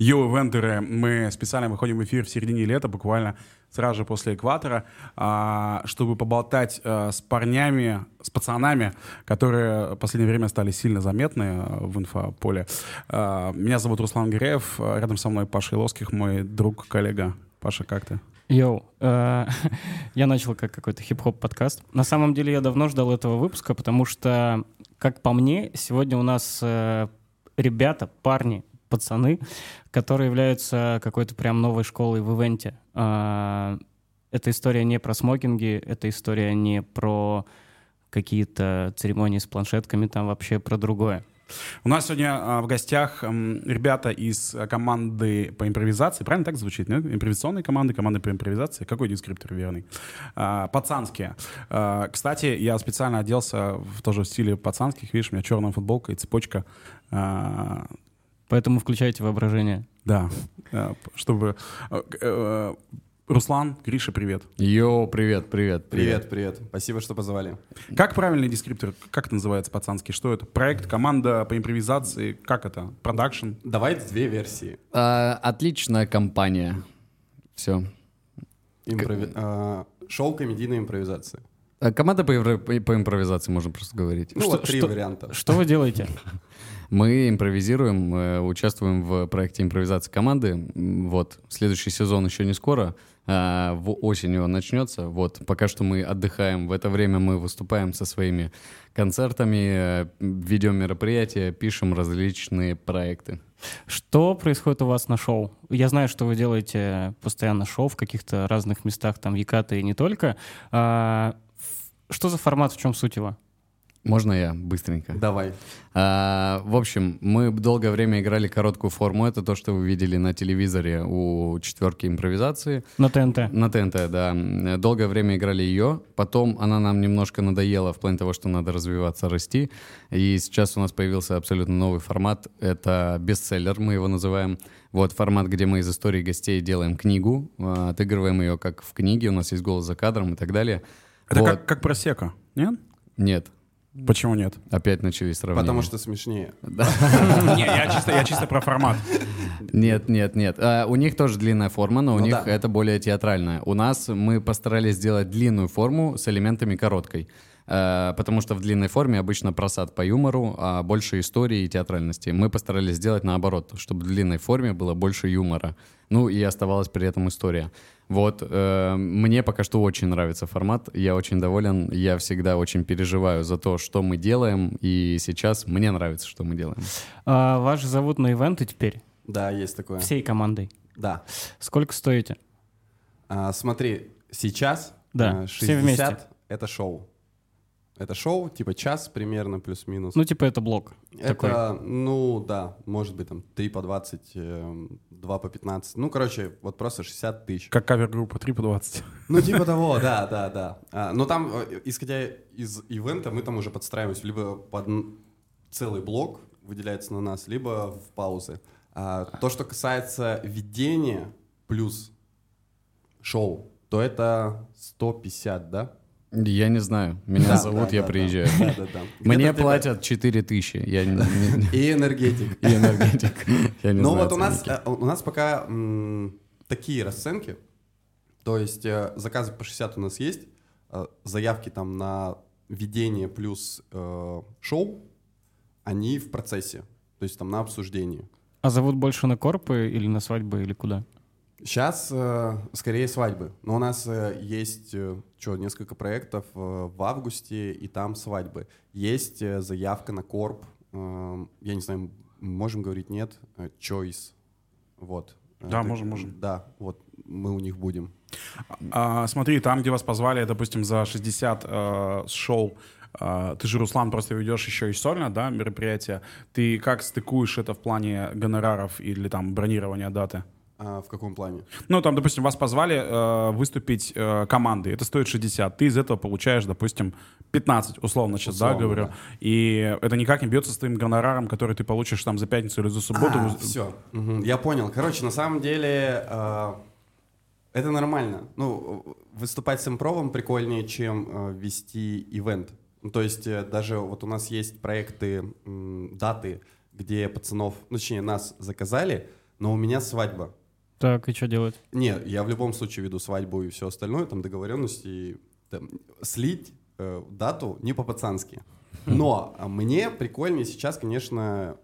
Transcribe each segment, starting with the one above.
Йоу, вендоры, мы специально выходим в эфир в середине лета, буквально сразу же после экватора, а, чтобы поболтать а, с парнями, с пацанами, которые в последнее время стали сильно заметны а, в инфополе. Меня зовут Руслан Гиреев, рядом со мной Паша Иловских, мой друг, коллега. Паша, как ты? Йоу, э, я начал как какой-то хип-хоп подкаст. На самом деле я давно ждал этого выпуска, потому что, как по мне, сегодня у нас э, ребята, парни, пацаны, которые являются какой-то прям новой школой в ивенте. А, эта история не про смокинги, эта история не про какие-то церемонии с планшетками, там вообще про другое. У нас сегодня а, в гостях ребята из команды по импровизации. Правильно так звучит? Нет? Импровизационной команды, команды по импровизации. Какой дескриптор верный? А, пацанские. Кстати, я специально оделся в тоже в стиле пацанских. Видишь, у меня черная футболка и цепочка. Поэтому включайте воображение. Да, чтобы... Э, э, Руслан, Гриша, привет. Йоу, привет, привет, привет. Привет, привет. Спасибо, что позвали. Как правильный дескриптор? Как это называется пацанский? Что это? Проект, команда по импровизации? Как это? Продакшн? Давай две версии. А, отличная компания. Все. Импрови... К... А, шоу комедийной импровизации. А, команда по, по импровизации, можно просто говорить. Ну, что, вот три что, варианта. Что вы делаете? Мы импровизируем, э, участвуем в проекте импровизации команды. Вот, следующий сезон еще не скоро, а в осенью он начнется. Вот, пока что мы отдыхаем. В это время мы выступаем со своими концертами, э, ведем мероприятия, пишем различные проекты. Что происходит у вас на шоу? Я знаю, что вы делаете постоянно шоу в каких-то разных местах, там, Якаты и не только. А, что за формат, в чем суть его? Можно я быстренько? Давай. А, в общем, мы долгое время играли короткую форму. Это то, что вы видели на телевизоре у четверки импровизации. На ТНТ. На ТНТ, да. Долгое время играли ее. Потом она нам немножко надоела в плане того, что надо развиваться, расти. И сейчас у нас появился абсолютно новый формат. Это бестселлер, мы его называем. Вот формат, где мы из истории гостей делаем книгу, а, отыгрываем ее как в книге, у нас есть голос за кадром и так далее. Это вот. как, как просека, нет? Нет. Почему нет? Опять начались сравнения. Потому что смешнее. Не, я чисто про формат. Нет, нет, нет. А, у них тоже длинная форма, но у ну них это более театральная. У нас мы постарались сделать длинную форму с элементами короткой. А, потому что в длинной форме обычно просад по юмору, а больше истории и театральности. Мы постарались сделать наоборот, чтобы в длинной форме было больше юмора. Ну и оставалась при этом история. Вот, э, мне пока что очень нравится формат, я очень доволен, я всегда очень переживаю за то, что мы делаем, и сейчас мне нравится, что мы делаем. А, вас же зовут на ивенты теперь? Да, есть такое. Всей командой? Да. Сколько стоите? А, смотри, сейчас да, 60 все вместе. это шоу. Это шоу, типа час примерно, плюс-минус. Ну, типа это блок. Это, такой. ну, да, может быть, там 3 по 20, 2 эм, по 15. Ну, короче, вот просто 60 тысяч. Как кавер-группа 3 по 20. Ну, типа того, да, да, да. А, но там, э, исходя из ивента, мы там уже подстраиваемся либо под целый блок выделяется на нас, либо в паузы. А, то, что касается ведения плюс шоу, то это 150, да? Я не знаю. Меня да, зовут, да, я да, приезжаю. Да, да, да. Мне платят 4 тысячи. Я не, И энергетик. И энергетик. Я не ну вот у нас, э, у нас пока такие расценки. То есть э, заказы по 60 у нас есть. Э, заявки там на ведение плюс шоу, они в процессе. То есть там на обсуждении. А зовут больше на корпы или на свадьбы или куда? Сейчас э, скорее свадьбы. Но у нас э, есть э, что, несколько проектов э, в августе, и там свадьбы. Есть э, заявка на корп. Э, я не знаю, можем говорить нет. Э, choice. Вот. Да, Это, можем, можем. Да, вот мы у них будем. А, смотри, там, где вас позвали, допустим, за 60 э, шоу, Uh, ты же, Руслан, просто ведешь еще и сольно, да, мероприятие. Ты как стыкуешь это в плане гонораров или там бронирования даты? А в каком плане? Ну, там, допустим, вас позвали э, выступить э, командой, это стоит 60, ты из этого получаешь, допустим, 15, условно сейчас, условно, да, говорю. Да. И это никак не бьется с твоим гонораром, который ты получишь там за пятницу или за субботу. А, все, угу. я понял. Короче, на самом деле э, это нормально. Ну, выступать с импровом прикольнее, чем э, вести ивент. Ну, то есть э, даже вот у нас есть проекты, э, даты, где пацанов, ну, точнее, нас заказали, но у меня свадьба. Так, и что делать? Нет, я в любом случае веду свадьбу и все остальное, там договоренности, там, слить э, дату не по-пацански. Но а мне прикольнее сейчас, конечно,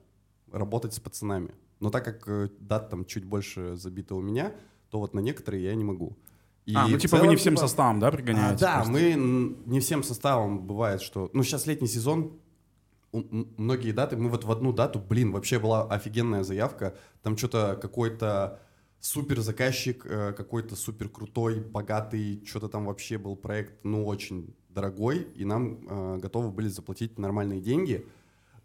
работать с пацанами. Но так как э, дат там чуть больше забита у меня, то вот на некоторые я не могу. И а, ну типа целом, вы не всем типа, составом, да, пригоняете? А, да, просто? мы не всем составом бывает, что... Ну, сейчас летний сезон, многие даты, мы вот в одну дату, блин, вообще была офигенная заявка, там что-то какой-то супер заказчик, э, какой-то супер крутой, богатый, что-то там вообще был проект, ну, очень дорогой, и нам э, готовы были заплатить нормальные деньги,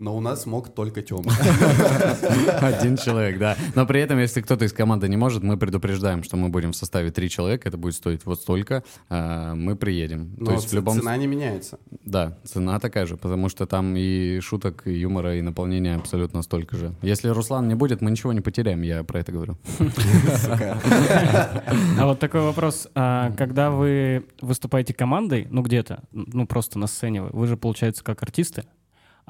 но у нас мог только Тёма. Один человек, да. Но при этом, если кто-то из команды не может, мы предупреждаем, что мы будем в составе три человека, это будет стоить вот столько, а, мы приедем. Но То есть в любом... цена не меняется. Да, цена такая же, потому что там и шуток, и юмора, и наполнения абсолютно столько же. Если Руслан не будет, мы ничего не потеряем, я про это говорю. А вот такой вопрос. А когда вы выступаете командой, ну где-то, ну просто на сцене, вы же, получается, как артисты,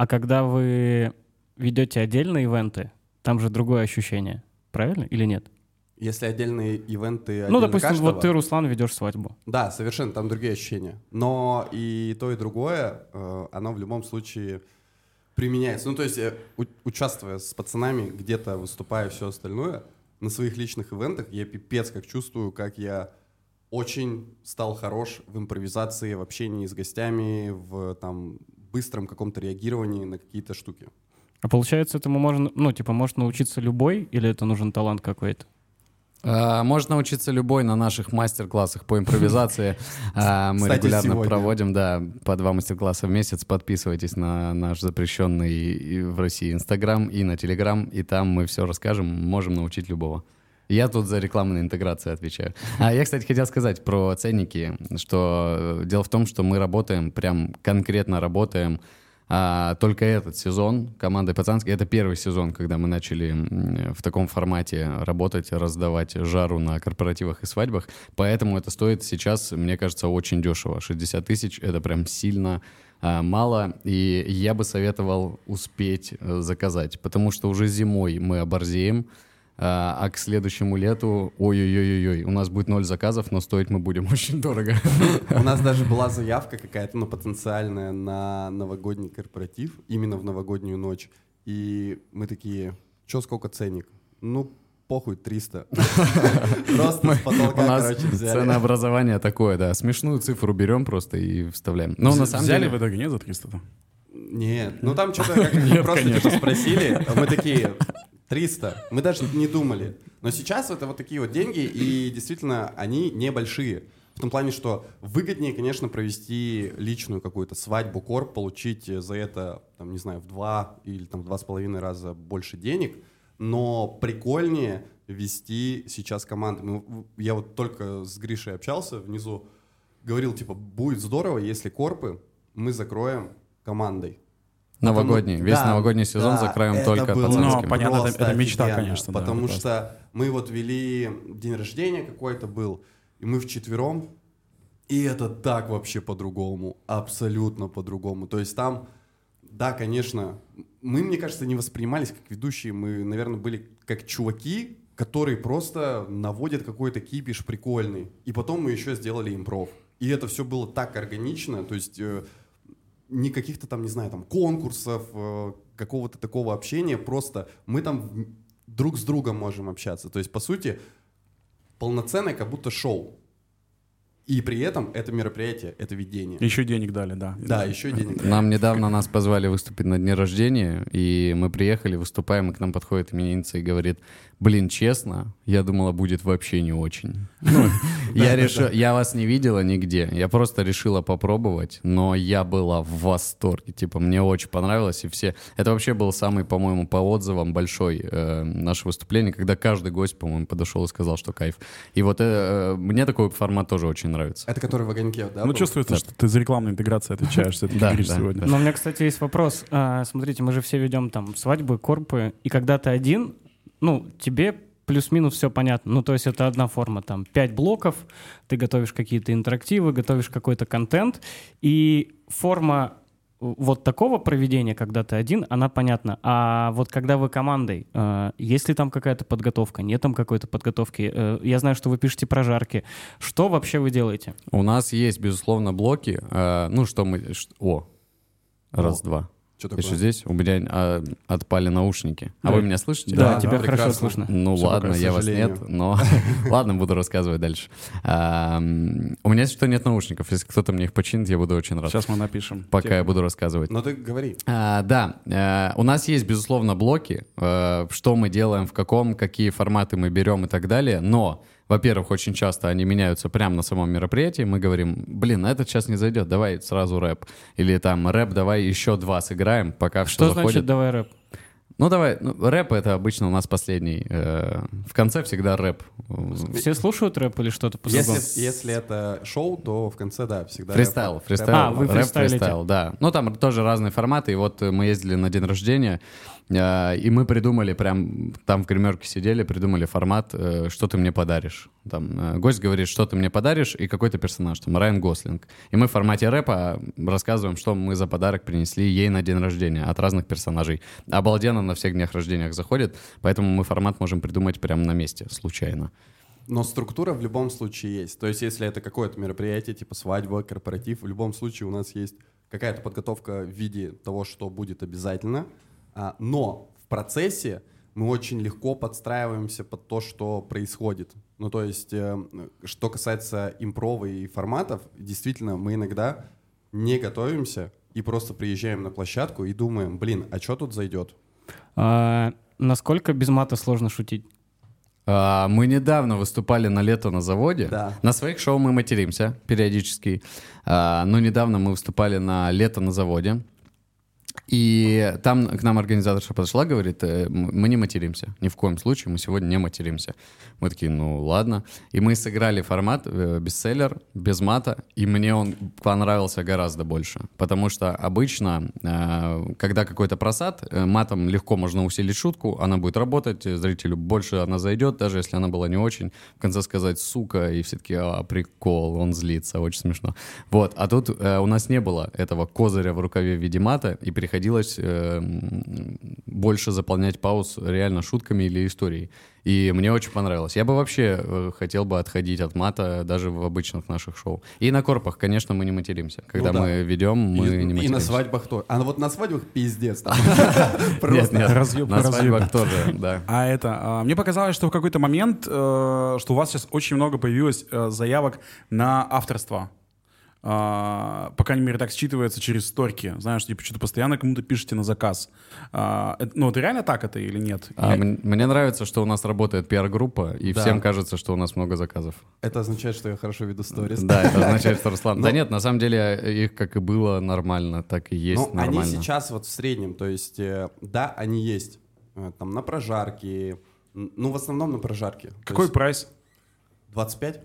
а когда вы ведете отдельные ивенты, там же другое ощущение, правильно или нет? Если отдельные ивенты Ну, допустим, каждого, вот ты, Руслан, ведешь свадьбу. Да, совершенно, там другие ощущения. Но и то, и другое, э, оно в любом случае применяется. Ну, то есть, э, участвуя с пацанами, где-то выступая все остальное, на своих личных ивентах я пипец как чувствую, как я очень стал хорош в импровизации, в общении с гостями, в там быстром каком-то реагировании на какие-то штуки. А получается, этому можно, ну, типа, может научиться любой, или это нужен талант какой-то? А, можно научиться любой на наших мастер-классах по импровизации. А, мы регулярно проводим, да, по два мастер-класса в месяц. Подписывайтесь на наш запрещенный в России Инстаграм и на Телеграм, и там мы все расскажем, можем научить любого. Я тут за рекламную интеграцию отвечаю. А я, кстати, хотел сказать про ценники, что э, дело в том, что мы работаем, прям конкретно работаем а, только этот сезон командой Пацанский, это первый сезон, когда мы начали в таком формате работать, раздавать жару на корпоративах и свадьбах, поэтому это стоит сейчас, мне кажется, очень дешево. 60 тысяч — это прям сильно а, мало, и я бы советовал успеть э, заказать, потому что уже зимой мы оборзеем, а, а к следующему лету, ой-ой-ой-ой, у нас будет ноль заказов, но стоить мы будем очень дорого. У нас даже была заявка какая-то, ну, потенциальная на новогодний корпоратив, именно в новогоднюю ночь. И мы такие, что, сколько ценник? Ну, похуй, 300. Просто с потолка, короче, взяли. Ценообразование такое, да. Смешную цифру берем просто и вставляем. Но на самом Взяли в итоге, нет, за 300-то? Нет, ну там что-то как просто типа спросили, а мы такие, 300. Мы даже не думали. Но сейчас это вот такие вот деньги, и действительно они небольшие. В том плане, что выгоднее, конечно, провести личную какую-то свадьбу, корп, получить за это, там, не знаю, в два или там в два с половиной раза больше денег, но прикольнее вести сейчас команды. Мы, я вот только с Гришей общался внизу, говорил, типа, будет здорово, если корпы мы закроем командой. Новогодний. Потому, Весь да, новогодний сезон да, закроем только было пацанским. Ну, понятно, это, это мечта, офигенно, конечно. Потому да, что мы вот вели день рождения какой-то был, и мы вчетвером, и это так вообще по-другому, абсолютно по-другому. То есть там, да, конечно, мы, мне кажется, не воспринимались как ведущие, мы, наверное, были как чуваки, которые просто наводят какой-то кипиш прикольный. И потом мы еще сделали импров. И это все было так органично, то есть э, не каких-то там, не знаю, там конкурсов, э, какого-то такого общения, просто мы там друг с другом можем общаться. То есть, по сути, полноценное как будто шоу. И при этом это мероприятие, это видение. Еще денег дали, да. Да, еще денег дали. Нам недавно нас позвали выступить на дне рождения, и мы приехали, выступаем, и к нам подходит именинница и говорит, блин, честно, я думала, будет вообще не очень. Ну, я решил, я вас не видела нигде, я просто решила попробовать, но я была в восторге, типа, мне очень понравилось, и все... Это вообще был самый, по-моему, по отзывам большой э, наше выступление, когда каждый гость, по-моему, подошел и сказал, что кайф. И вот э, мне такой формат тоже очень нравится. Это который в огоньке, да? Ну, чувствуется, что ты за рекламную интеграцию отвечаешь, все-таки сегодня. Но у меня, кстати, есть вопрос. А, смотрите, мы же все ведем там свадьбы, корпы, и когда ты один, ну, тебе плюс-минус все понятно. Ну, то есть это одна форма, там, пять блоков, ты готовишь какие-то интерактивы, готовишь какой-то контент, и форма вот такого проведения, когда ты один, она понятна. А вот когда вы командой, э, есть ли там какая-то подготовка, нет там какой-то подготовки? Э, я знаю, что вы пишете прожарки. Что вообще вы делаете? У нас есть, безусловно, блоки. Э, ну, что мы... О, раз-два. Что Ты такое? что здесь? У меня а, отпали наушники. А Да. вы меня слышите? Да, Да, тебя да, хорошо прекрасно. слышно. Ну Всё ладно, я вас нет, но ладно, буду рассказывать дальше. А, У меня что нет наушников. Если кто-то мне их починит, я буду очень рад. Сейчас мы напишем. Пока я буду рассказывать. Но ты говори. А, да, э, у нас есть, безусловно, блоки, э, что мы делаем, в каком, какие форматы мы берем и так далее, но, во-первых, очень часто они меняются прямо на самом мероприятии, мы говорим, блин, этот сейчас не зайдет, давай сразу рэп, или там рэп, давай еще два сыграем, пока Что все значит заходит. давай рэп? Ну давай, ну, рэп это обычно у нас последний, э, в конце всегда рэп. Все слушают рэп или что-то по-другому? Если, если это шоу, то в конце, да, всегда... Фристайл, рэп. фристайл. А, вы рэп, фристайл, да. Ну, там тоже разные форматы. И вот мы ездили на день рождения, э, и мы придумали прям, там в гримерке сидели, придумали формат э, «Что ты мне подаришь?». Там э, гость говорит «Что ты мне подаришь?» и какой-то персонаж, там Райан Гослинг. И мы в формате рэпа рассказываем, что мы за подарок принесли ей на день рождения от разных персонажей. Обалденно на всех днях рождениях заходит, поэтому мы формат можем придумать прямо на месте, случайно. Но структура в любом случае есть. То есть если это какое-то мероприятие, типа свадьба, корпоратив, в любом случае у нас есть какая-то подготовка в виде того, что будет обязательно. А, но в процессе мы очень легко подстраиваемся под то, что происходит. Ну, то есть, э, что касается импрова и форматов, действительно, мы иногда не готовимся и просто приезжаем на площадку и думаем, блин, а что тут зайдет? А, насколько без мата сложно шутить? А, Мы недавно выступали на лето на заводе. Да. На своих шоу мы материмся периодически. А, Но недавно мы выступали на лето на заводе. И там к нам организаторша подошла, говорит, «Э, мы не материмся. Ни в коем случае мы сегодня не материмся. Мы такие, ну ладно. И мы сыграли формат э, бестселлер, без мата, и мне он понравился гораздо больше. Потому что обычно, э, когда какой-то просад, э, матом легко можно усилить шутку, она будет работать, зрителю больше она зайдет, даже если она была не очень. В конце сказать «сука», и все таки а, прикол, он злится, очень смешно. Вот, а тут у нас не было этого козыря в рукаве в виде мата, и приходилось э, больше заполнять пауз реально шутками или историей. И мне очень понравилось. Я бы вообще э, хотел бы отходить от мата даже в обычных наших шоу. И на корпах, конечно, мы не материмся. Когда Ну да. мы ведем, мы и, не и материмся. на свадьбах тоже. А вот на свадьбах пиздец. Нет, Просто. нет, на свадьбах тоже, да. А это, а, мне показалось, что в какой-то момент, э, что у вас сейчас очень много появилось э, заявок на авторство. А, по крайней мере, так считывается через сторки. Знаешь, типа, что-то постоянно кому-то пишете на заказ. А, это- ну, это реально так это или нет? А, Или- м- мне нравится, что у нас работает пиар-группа, и Да. всем кажется, что у нас много заказов. Это означает, что я хорошо веду сторис. Да, это означает, что Руслан... Да нет, на самом деле их как и было нормально, так и есть Ну, они нормально. сейчас вот в среднем, то есть, э, да, они есть э, там на прожарке, ну, в основном на прожарке. Какой прайс? 25?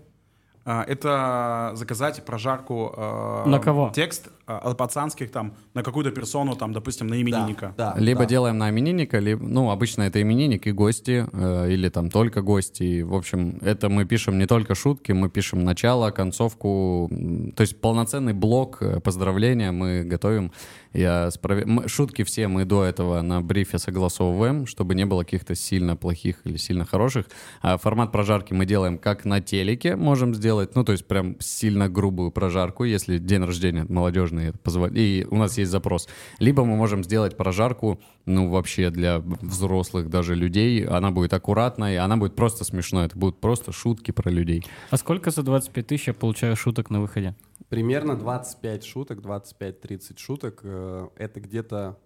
А, это заказать прожарку э, На кого? текст от пацанских там на какую-то персону, там, допустим, на именинника. Да, Либо да. делаем на именинника, либо, ну, обычно это именинник и гости, э, или там только гости. И, в общем, это мы пишем не только шутки, мы пишем начало, концовку, то есть полноценный блок э, поздравления мы готовим. Я справ- мы- Шутки все мы до этого на брифе согласовываем, чтобы не было каких-то сильно плохих или сильно хороших. А формат прожарки мы делаем как на телеке, можем сделать, ну, то есть прям сильно грубую прожарку, если день рождения молодежный это позва- и у нас есть запрос. Либо мы можем сделать прожарку, ну, вообще для взрослых даже людей, она будет аккуратной, она будет просто смешной, это будут просто шутки про людей. А сколько за 25 тысяч я получаю шуток на выходе? Примерно 25 шуток, 25-30 шуток. э, Это где-то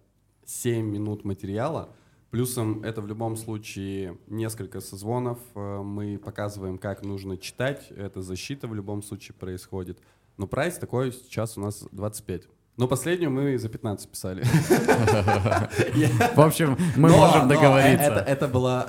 7 минут материала. Плюсом это в любом случае несколько созвонов. э, Мы показываем, как нужно читать. Это защита в любом случае происходит. Но прайс такой сейчас у нас 25. Но последнюю мы за 15 писали. В общем, мы можем договориться. Это была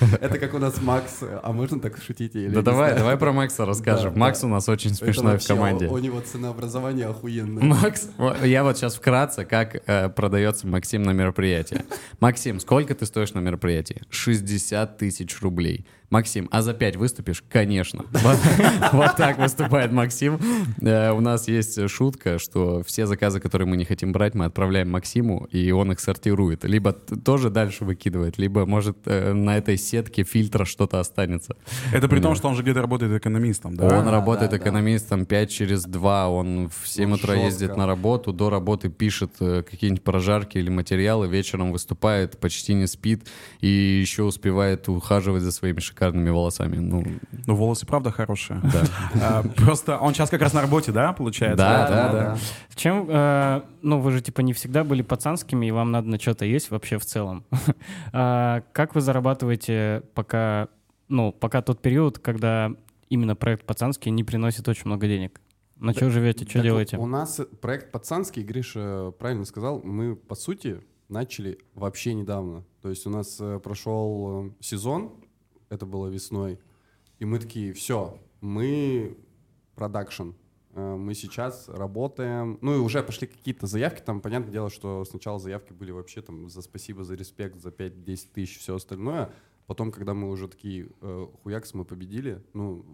Это как у нас Макс. А можно так шутить? или Да давай, давай про Макса расскажем. Да, Макс да. у нас очень смешной в команде. У у него ценообразование охуенное. Макс, я вот сейчас вкратце, как э, продается Максим на мероприятии. Максим, сколько ты стоишь на мероприятии? 60 тысяч рублей. Максим, а за 5 выступишь? Конечно. Вот, так выступает Максим. Э, у нас есть шутка, что все заказы, которые мы не хотим брать, мы отправляем Максиму, и он их сортирует. Либо тоже дальше выкидывает, либо, может, э, на этой сетке фильтра что-то останется. Это при том, что он же где-то работает экономистом, да? Он работает да, да. экономистом 5 через 2, он в 7 Ну, утра жестко. ездит на работу, до работы пишет э, какие-нибудь прожарки или материалы, вечером выступает, почти не спит и еще успевает ухаживать за своими шикарными волосами. Ну, Ну, волосы, правда, хорошие. да. А, Просто он сейчас как раз на работе, да, получается? Да, да, да. Чем, э, ну, вы же, типа, не всегда были пацанскими, и вам надо на что-то есть вообще в целом. А Как вы зарабатываете, пока, ну, пока тот период, когда именно проект пацанский не приносит очень много денег? На что живете, что делаете? У нас проект пацанский, Гриша правильно сказал, мы, по сути, начали вообще недавно. То есть у нас э, прошел э, сезон, это было весной, и мы такие, все, мы продакшн. Э, Мы сейчас работаем, ну и уже пошли какие-то заявки, там, понятное дело, что сначала заявки были вообще там за спасибо, за респект, за 5-10 тысяч, все остальное. Потом, когда мы уже такие, э, хуякс, мы победили, ну...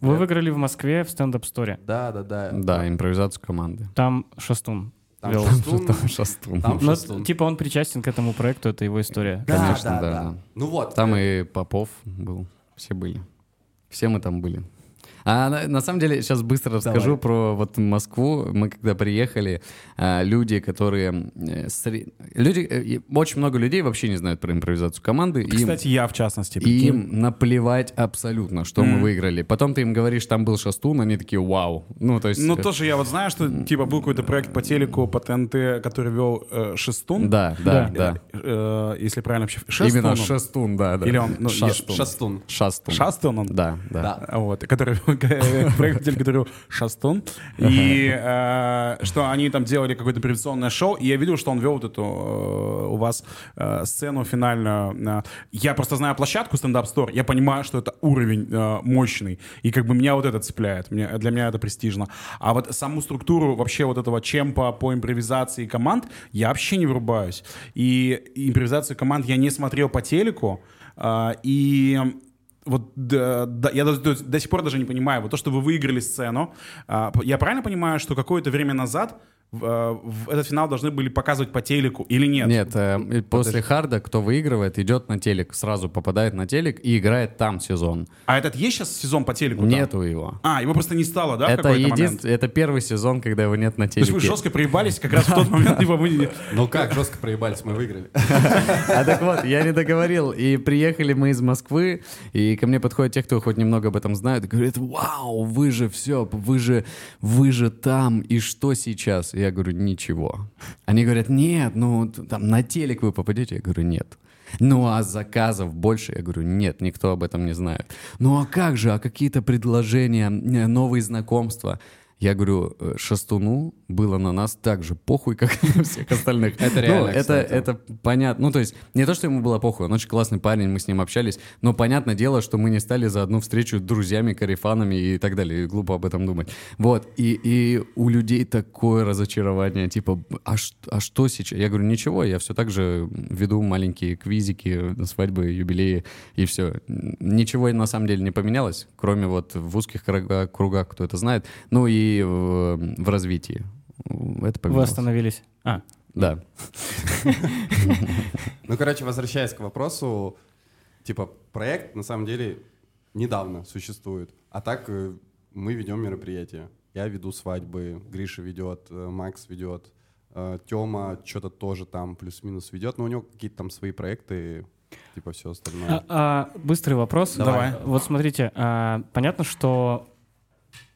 Вы вряд- выиграли в Москве в стендап-сторе. Да, да, да. Да, импровизацию команды. Там Шастун. Там вел. Шастун, Там шастун. Там Ну, Шастун. типа он причастен к этому проекту, это его история. Да, Конечно, да, да, да. Ну вот. Там и Попов был, все были. Все мы там были. А на, на самом деле, сейчас быстро расскажу Давай. про вот Москву. Мы когда приехали, а, люди, которые... э, сре- Люди, э, очень много людей вообще не знают про импровизацию команды. и им- Кстати, я в частности. и прикинь. им наплевать абсолютно, что мы Мгм. выиграли. Потом ты им говоришь, там был Шастун, они такие, вау. Ну, то есть... Ну, э, тоже я вот знаю, что, типа, был какой-то проект по телеку, по ТНТ, который вел э, Шестун. Да, да, Да. да. Э, если правильно вообще... Шестун Именно он? Шастун, да, да. Или он, ну, Шастун. Шастун. Шастун. Шастун он? Да, да. Да. Вот, который, проект, который Шастун. И э, что они там делали какое-то приватационное шоу, и я видел, что он вел вот эту э, у вас э, сцену финальную. Я просто знаю площадку стендап стор я понимаю, что это уровень мощный. И как бы меня вот это цепляет. Для меня это престижно. А вот саму структуру вообще вот этого чемпа по импровизации команд я вообще не врубаюсь. И импровизацию команд я не смотрел по телеку. И вот да, да, я до, до- сих пор даже не понимаю, вот то, что вы выиграли сцену, а, я правильно понимаю, что какое-то время назад в, а, в этот финал должны были показывать по телеку или нет? Нет, э, после харда, кто выигрывает, идет на телек, сразу попадает на телек и играет там сезон. А этот есть сейчас сезон по телеку? там? Нету его. А, его просто не стало, да, в это, какой-то момент? единственный, это первый сезон, когда его нет на То есть вы телеке. жестко проебались как раз в тот момент, либо вы... Ну как, жестко проебались, мы выиграли. А так вот, я не договорил. И приехали мы из Москвы, и ко мне подходят те, кто хоть немного об этом знают, и говорят, вау, вы же все, вы же, вы же там, и что сейчас? Я говорю, ничего. Они говорят, нет, ну там на телек вы попадете? Я говорю, нет. Ну а заказов больше? Я говорю, нет, никто об этом не знает. Ну а как же, а какие-то предложения, новые знакомства? Я говорю, э, Шастуну было на нас так же похуй, как и на всех остальных. Это Ну, реально, это, кстати. это понятно. Ну, то есть, не то, что ему было похуй, он очень классный парень, мы с ним общались, но понятное дело, что мы не стали за одну встречу друзьями, карифанами и так далее. И глупо об этом думать. Вот. И, и у людей такое разочарование, типа, а, а что сейчас? Я говорю, ничего, я все так же веду маленькие квизики, свадьбы, юбилеи, и все. Ничего на самом деле не поменялось, кроме вот в узких кругах, кто это знает, ну и в, в развитии. Это Вы поменялось. остановились. А, Да. Ну, короче, возвращаясь к вопросу, типа, проект на самом деле недавно существует. А так э, мы ведем мероприятия. Я веду свадьбы, Гриша ведет, э, Макс ведет, э, Тёма что-то тоже там плюс-минус ведет, но у него какие-то там свои проекты, типа все остальное. А, а, быстрый вопрос. Давай. Вот смотрите, а, понятно, что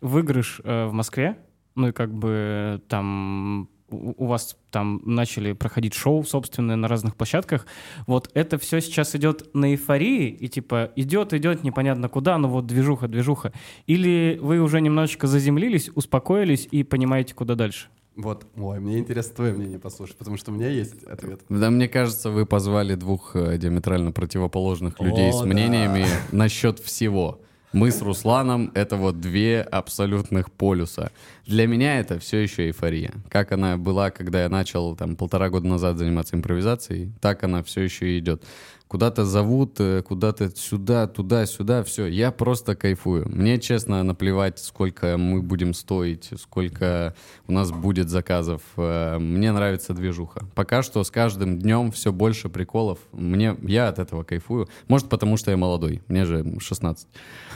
выигрыш э, в Москве, ну и как бы там у вас там начали проходить шоу собственные на разных площадках. Вот это все сейчас идет на эйфории и типа идет, идет непонятно куда, но вот движуха, движуха. Или вы уже немножечко заземлились, успокоились и понимаете, куда дальше? Вот, ой, мне интересно твое мнение послушать, потому что у меня есть ответ. Да, мне кажется, вы позвали двух э, диаметрально противоположных людей О, с да. мнениями насчет всего. Мы с Русланом — это вот две абсолютных полюса. Для меня это все еще эйфория. Как она была, когда я начал там полтора года назад заниматься импровизацией, так она все еще идет. Куда-то зовут, э, куда-то сюда, туда, сюда, все. Я просто кайфую. Мне, честно, наплевать, сколько мы будем стоить, сколько у нас будет заказов. Э, Мне нравится движуха. Пока что с каждым днем все больше приколов. Мне, я от этого кайфую. Может, потому что я молодой. Мне же 16.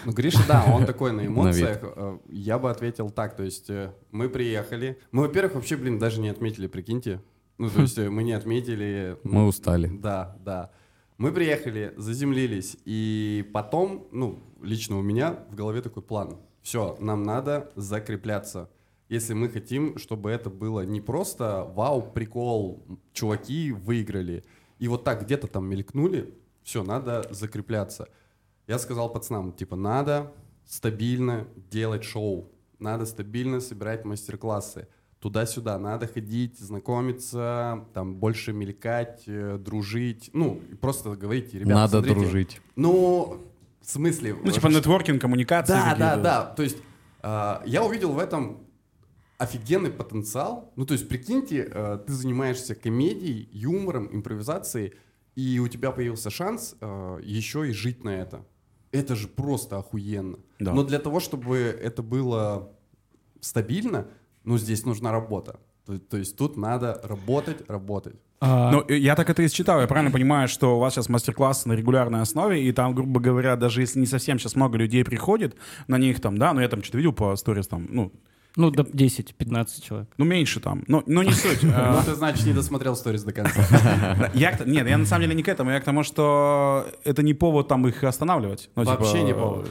Ну, Гриша, да, он такой на эмоциях. Э, Я бы ответил так, то есть мы приехали. Мы, во-первых, вообще, блин, даже не отметили, прикиньте. Ну, то есть мы не отметили. Мы устали. Да, да. Мы приехали, заземлились, и потом, ну, лично у меня в голове такой план. Все, нам надо закрепляться. Если мы хотим, чтобы это было не просто вау, прикол, чуваки выиграли, и вот так где-то там мелькнули, все, надо закрепляться. Я сказал пацанам, типа, надо стабильно делать шоу, надо стабильно собирать мастер-классы. Туда-сюда надо ходить, знакомиться, там больше мелькать, э, дружить. Ну, просто говорить, ребята, Надо смотрите». дружить. Ну, в смысле? Ну, типа ш- нетворкинг, коммуникации. да, да, да. То есть а, я увидел в этом офигенный потенциал. Ну, то есть, прикиньте, э, ты занимаешься комедией, юмором, импровизацией, и у тебя появился шанс э, еще и жить на это. Это же просто охуенно. Да. Но для того, чтобы это было стабильно, ну, здесь нужна работа. То, то есть тут надо работать, работать. А, Ну, я так это и считал. Я правильно понимаю, что у вас сейчас мастер-классы на регулярной основе, и там, грубо говоря, даже если не совсем сейчас много людей приходит на них там, да, ну я там что-то видел по сторис там, ну, ну, до 10-15 человек. ну меньше там, ну, ну не суть. Ну, Э, ты, значит, не досмотрел сторис до конца. Я, нет, я на самом деле не к этому, я к тому, что это не повод там их останавливать. Ну, типа, Вообще не повод.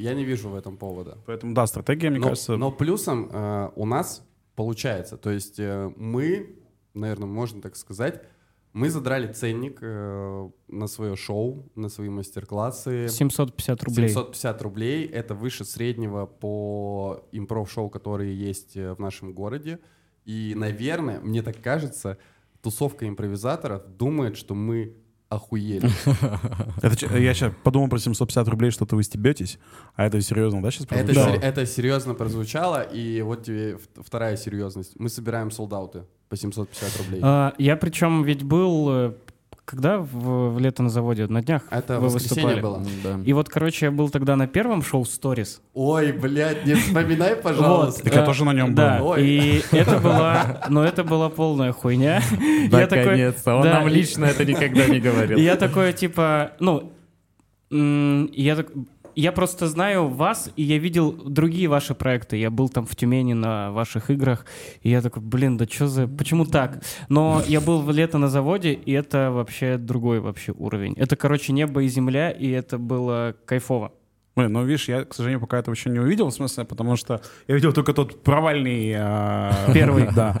Я не вижу в этом повода. Поэтому, да, стратегия, мне но, кажется... но плюсом э, у нас получается. То есть э, мы, наверное, можно так сказать, мы задрали ценник э, на свое шоу, на свои мастер-классы. 750 рублей. 750 рублей. Это выше среднего по импров-шоу, которые есть э, в нашем городе. И, наверное, мне так кажется, тусовка импровизаторов думает, что мы охуели. Это че- я сейчас подумал про 750 рублей, что-то вы стебетесь, а это серьезно, да, сейчас Это, прозвучало? сер- это серьезно прозвучало, и вот тебе вторая серьезность. Мы собираем солдаты по 750 рублей. А, я причем ведь был, э, когда в, в лето на заводе, на днях Это вы воскресенье выступали. было. Да. И вот, короче, я был тогда на первом шоу Stories. Ой, блядь, не вспоминай, пожалуйста. Так я тоже на нем был. Ой. и это была, но это была полная хуйня. Я такой- Наконец-то. Он нам лично это никогда не говорил. Я такой, типа, ну, я так, я просто знаю вас, и я видел другие ваши проекты. Я был там в Тюмени на ваших играх, и я такой, блин, да что за... Почему так? Но я был в лето на заводе, и это вообще другой вообще уровень. Это, короче, небо и земля, и это было кайфово. Блин, ну видишь, я, к сожалению, пока этого еще не увидел, в смысле, потому что я видел только тот провальный... а, Первый. Да.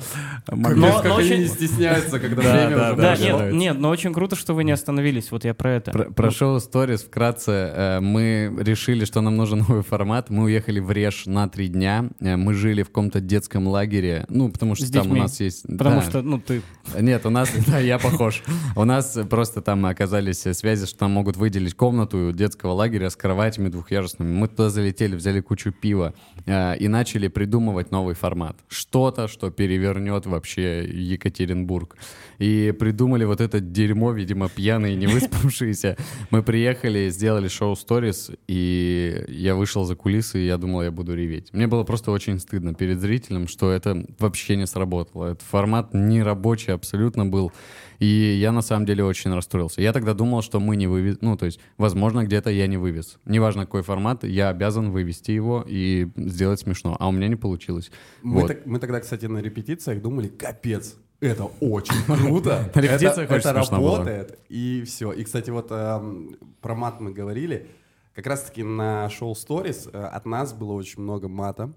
Но- очень- не стесняются, когда Да, время уже Да, нет, но очень круто, что вы не остановились. Вот я про это. Про, про шоу Stories вкратце. э, Мы решили, что нам нужен новый формат. Мы уехали в Реж на три дня. Э, Мы жили в каком-то детском лагере. Ну, потому что там у нас есть... Потому что, ну, ты... Нет, у нас, да, я похож. У нас просто там оказались э, связи, что нам могут выделить комнату детского лагеря с кроватями двухъярусными. Мы туда залетели, взяли кучу пива э, и начали придумывать новый формат. Что-то, что перевернет вообще Екатеринбург. И придумали вот это дерьмо, видимо, пьяные, не выспавшиеся. Мы приехали, сделали шоу Stories, и я вышел за кулисы, и я думал, я буду реветь. Мне было просто очень стыдно перед зрителем, что это вообще не сработало. Этот формат не рабочий абсолютно был. И я на самом деле очень расстроился. Я тогда думал, что мы не вывез... Ну, то есть, возможно, где-то я не вывез. Неважно, какой формат, я обязан вывести его и сделать смешно. А у меня не получилось. Мы, Вот. так- мы тогда, кстати, на репетициях думали, капец, это очень круто. На репетициях это, это смешно было. работает. И все. И, кстати, вот эм, про мат мы говорили. Как раз-таки на шоу Stories э, от нас было очень много мата.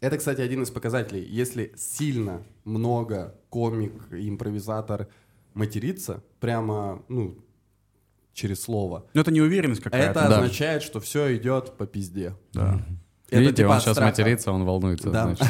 Это, кстати, один из показателей. Если сильно много комик, импровизатор матерится, прямо, ну, через слово, Ну, это неуверенность какая-то. это да. означает, что все идет по пизде. Да. Это Видите, типа он сейчас страха. матерится, он волнуется. Да. значит.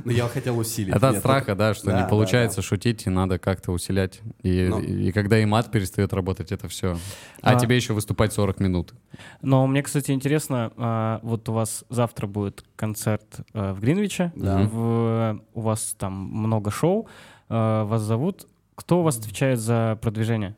Но я хотел усилить. Это от страха, да, что не получается шутить, и надо как-то усилять. И, и когда и мат перестает работать, это все. А, А. тебе еще выступать 40 минут. Но мне, кстати, интересно, а, вот у вас завтра будет концерт а, в Гринвиче, у вас там много шоу, а, вас зовут. Кто у вас отвечает за продвижение?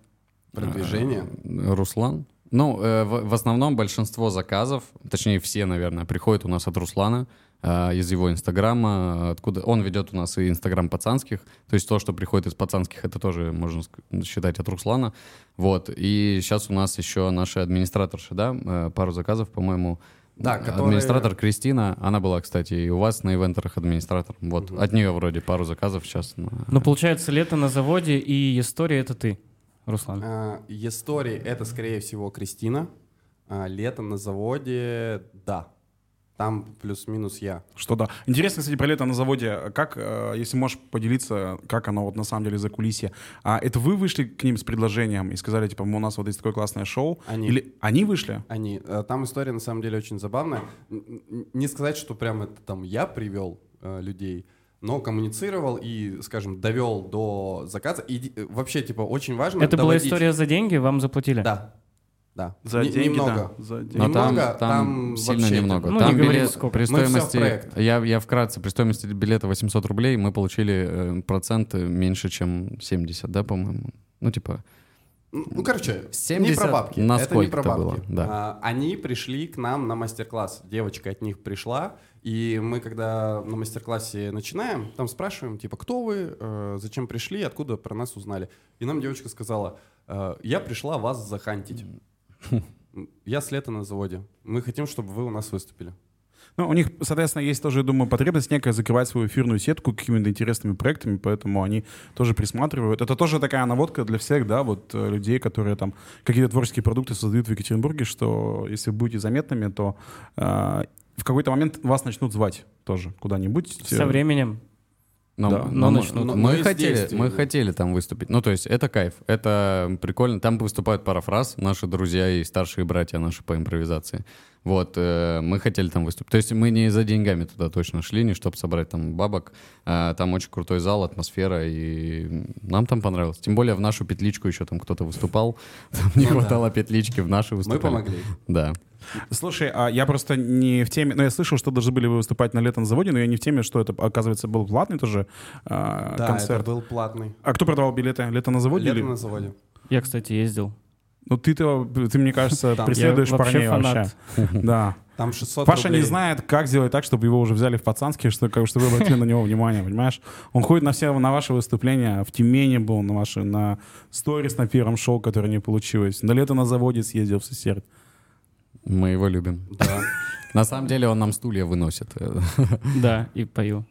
Продвижение. Э, Руслан? Ну, э, в, основном большинство заказов, точнее все, наверное, приходят у нас от Руслана, э, из его инстаграма, откуда он ведет у нас и инстаграм пацанских, то есть то, что приходит из пацанских, это тоже можно считать от Руслана. Вот, и сейчас у нас еще наши администраторши, да, э, пару заказов, по-моему, Да, Э, которые- Администратор Кристина, она была, кстати, и у вас на ивентерах администратор. Вот, от нее вроде пару заказов сейчас. на- Ну, получается, лето на заводе и история — это ты, Руслан. А, Истории это, скорее всего, Кристина. А, Лето на заводе, да. Там плюс-минус я. Что да. Интересно, кстати, про лето на заводе. Как, э, если можешь поделиться, как оно вот на самом деле за кулисье. А это вы вышли к ним с предложением и сказали, типа, у нас вот есть такое классное шоу? Они. Или они вышли? Они. э, Там история на самом деле очень забавная. Не сказать, что прям это там я привел э, людей, но коммуницировал и, скажем, довел до заказа. И вообще, типа, очень важно. Это была доводить- история за деньги, вам заплатили? Да. Да. За Не- деньги, немного. да. За деньги. Но там, Немного, там, там сильно вообще немного. ну, там не билет- сколько. при стоимости, проект. я, я вкратце, при стоимости билета 800 рублей мы получили э, процент меньше, чем 70, да, по-моему? Ну, типа, Ну, короче, не 70 про бабки. на это не про бабки. было, да. А, они пришли к нам на мастер-класс. Девочка от них пришла, и мы, когда на мастер-классе начинаем, там спрашиваем, типа, кто вы, э, зачем пришли, откуда про нас узнали. И нам девочка сказала, э, я пришла вас захантить. Я с лета на заводе. Мы хотим, чтобы вы у нас выступили. Ну, у них, соответственно, есть тоже, я думаю, потребность некая закрывать свою эфирную сетку какими-то интересными проектами, поэтому они тоже присматривают. Это тоже такая наводка для всех, да, вот э, людей, которые там какие-то творческие продукты создают в Екатеринбурге, что если вы будете заметными, то э, в какой-то момент вас начнут звать тоже куда-нибудь. Со временем. Но, Да, но мы- начнут. мы, Но и хотели, здесь, мы хотели там выступить. Ну, то есть это кайф, это прикольно. Там выступают парафраз, наши друзья и старшие братья наши по импровизации. Вот, э, мы хотели там выступить. То есть мы не за деньгами туда точно шли, не чтобы собрать там бабок. А, там очень крутой зал, атмосфера, и нам там понравилось. Тем более в нашу петличку еще там кто-то выступал. Там не Ну да. хватало петлички, в наши Мы выступали. помогли. Да. Слушай, а я просто не в теме, ну я слышал, что должны были вы выступать на лето на заводе, но я не в теме, что это, оказывается, был платный тоже э, Да, концерт. это был платный. А кто продавал билеты? Лето на заводе? Лето или- на заводе. Я, кстати, ездил. Ну ты-то, ты, мне кажется, Там. преследуешь Я вообще парней фанат. вообще. Да. Там 600 Паша не рублей. знает, как сделать так, чтобы его уже взяли в пацанские, что, как, чтобы вы обратили на него внимание, понимаешь? Он ходит на все на ваши выступления, в Тюмени был, на ваши, на сторис на первом шоу, которое не получилось. На лето на заводе съездил в Сесерд. Мы его любим. Да. На самом деле он нам стулья выносит. Да, и пою.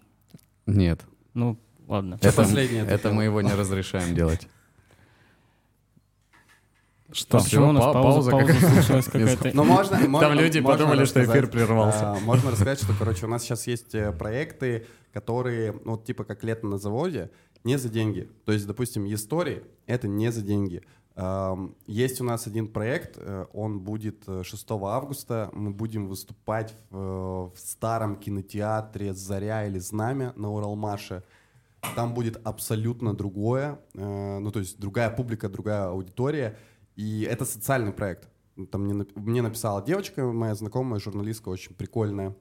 Нет. Ну, ладно. Это, последнее это мы его не разрешаем делать. Что? Почему у нас па- пауза, пауза случилась какая-то? Ну, можно, можно- люди можно подумали, что эфир прервался. а, можно рассказать, что, короче, у нас сейчас есть э, проекты, которые, ну, вот типа как лето на заводе, не за деньги. То есть, допустим, истории — это не за деньги. Есть у нас один проект, э, он будет э, 6 августа, мы будем выступать в, э, в старом кинотеатре «Заря» или «Знамя» на Уралмаше. Там будет абсолютно другое, э, ну то есть другая публика, другая аудитория, и это социальный проект. Там мне, мне написала девочка, моя знакомая, журналистка, очень прикольная.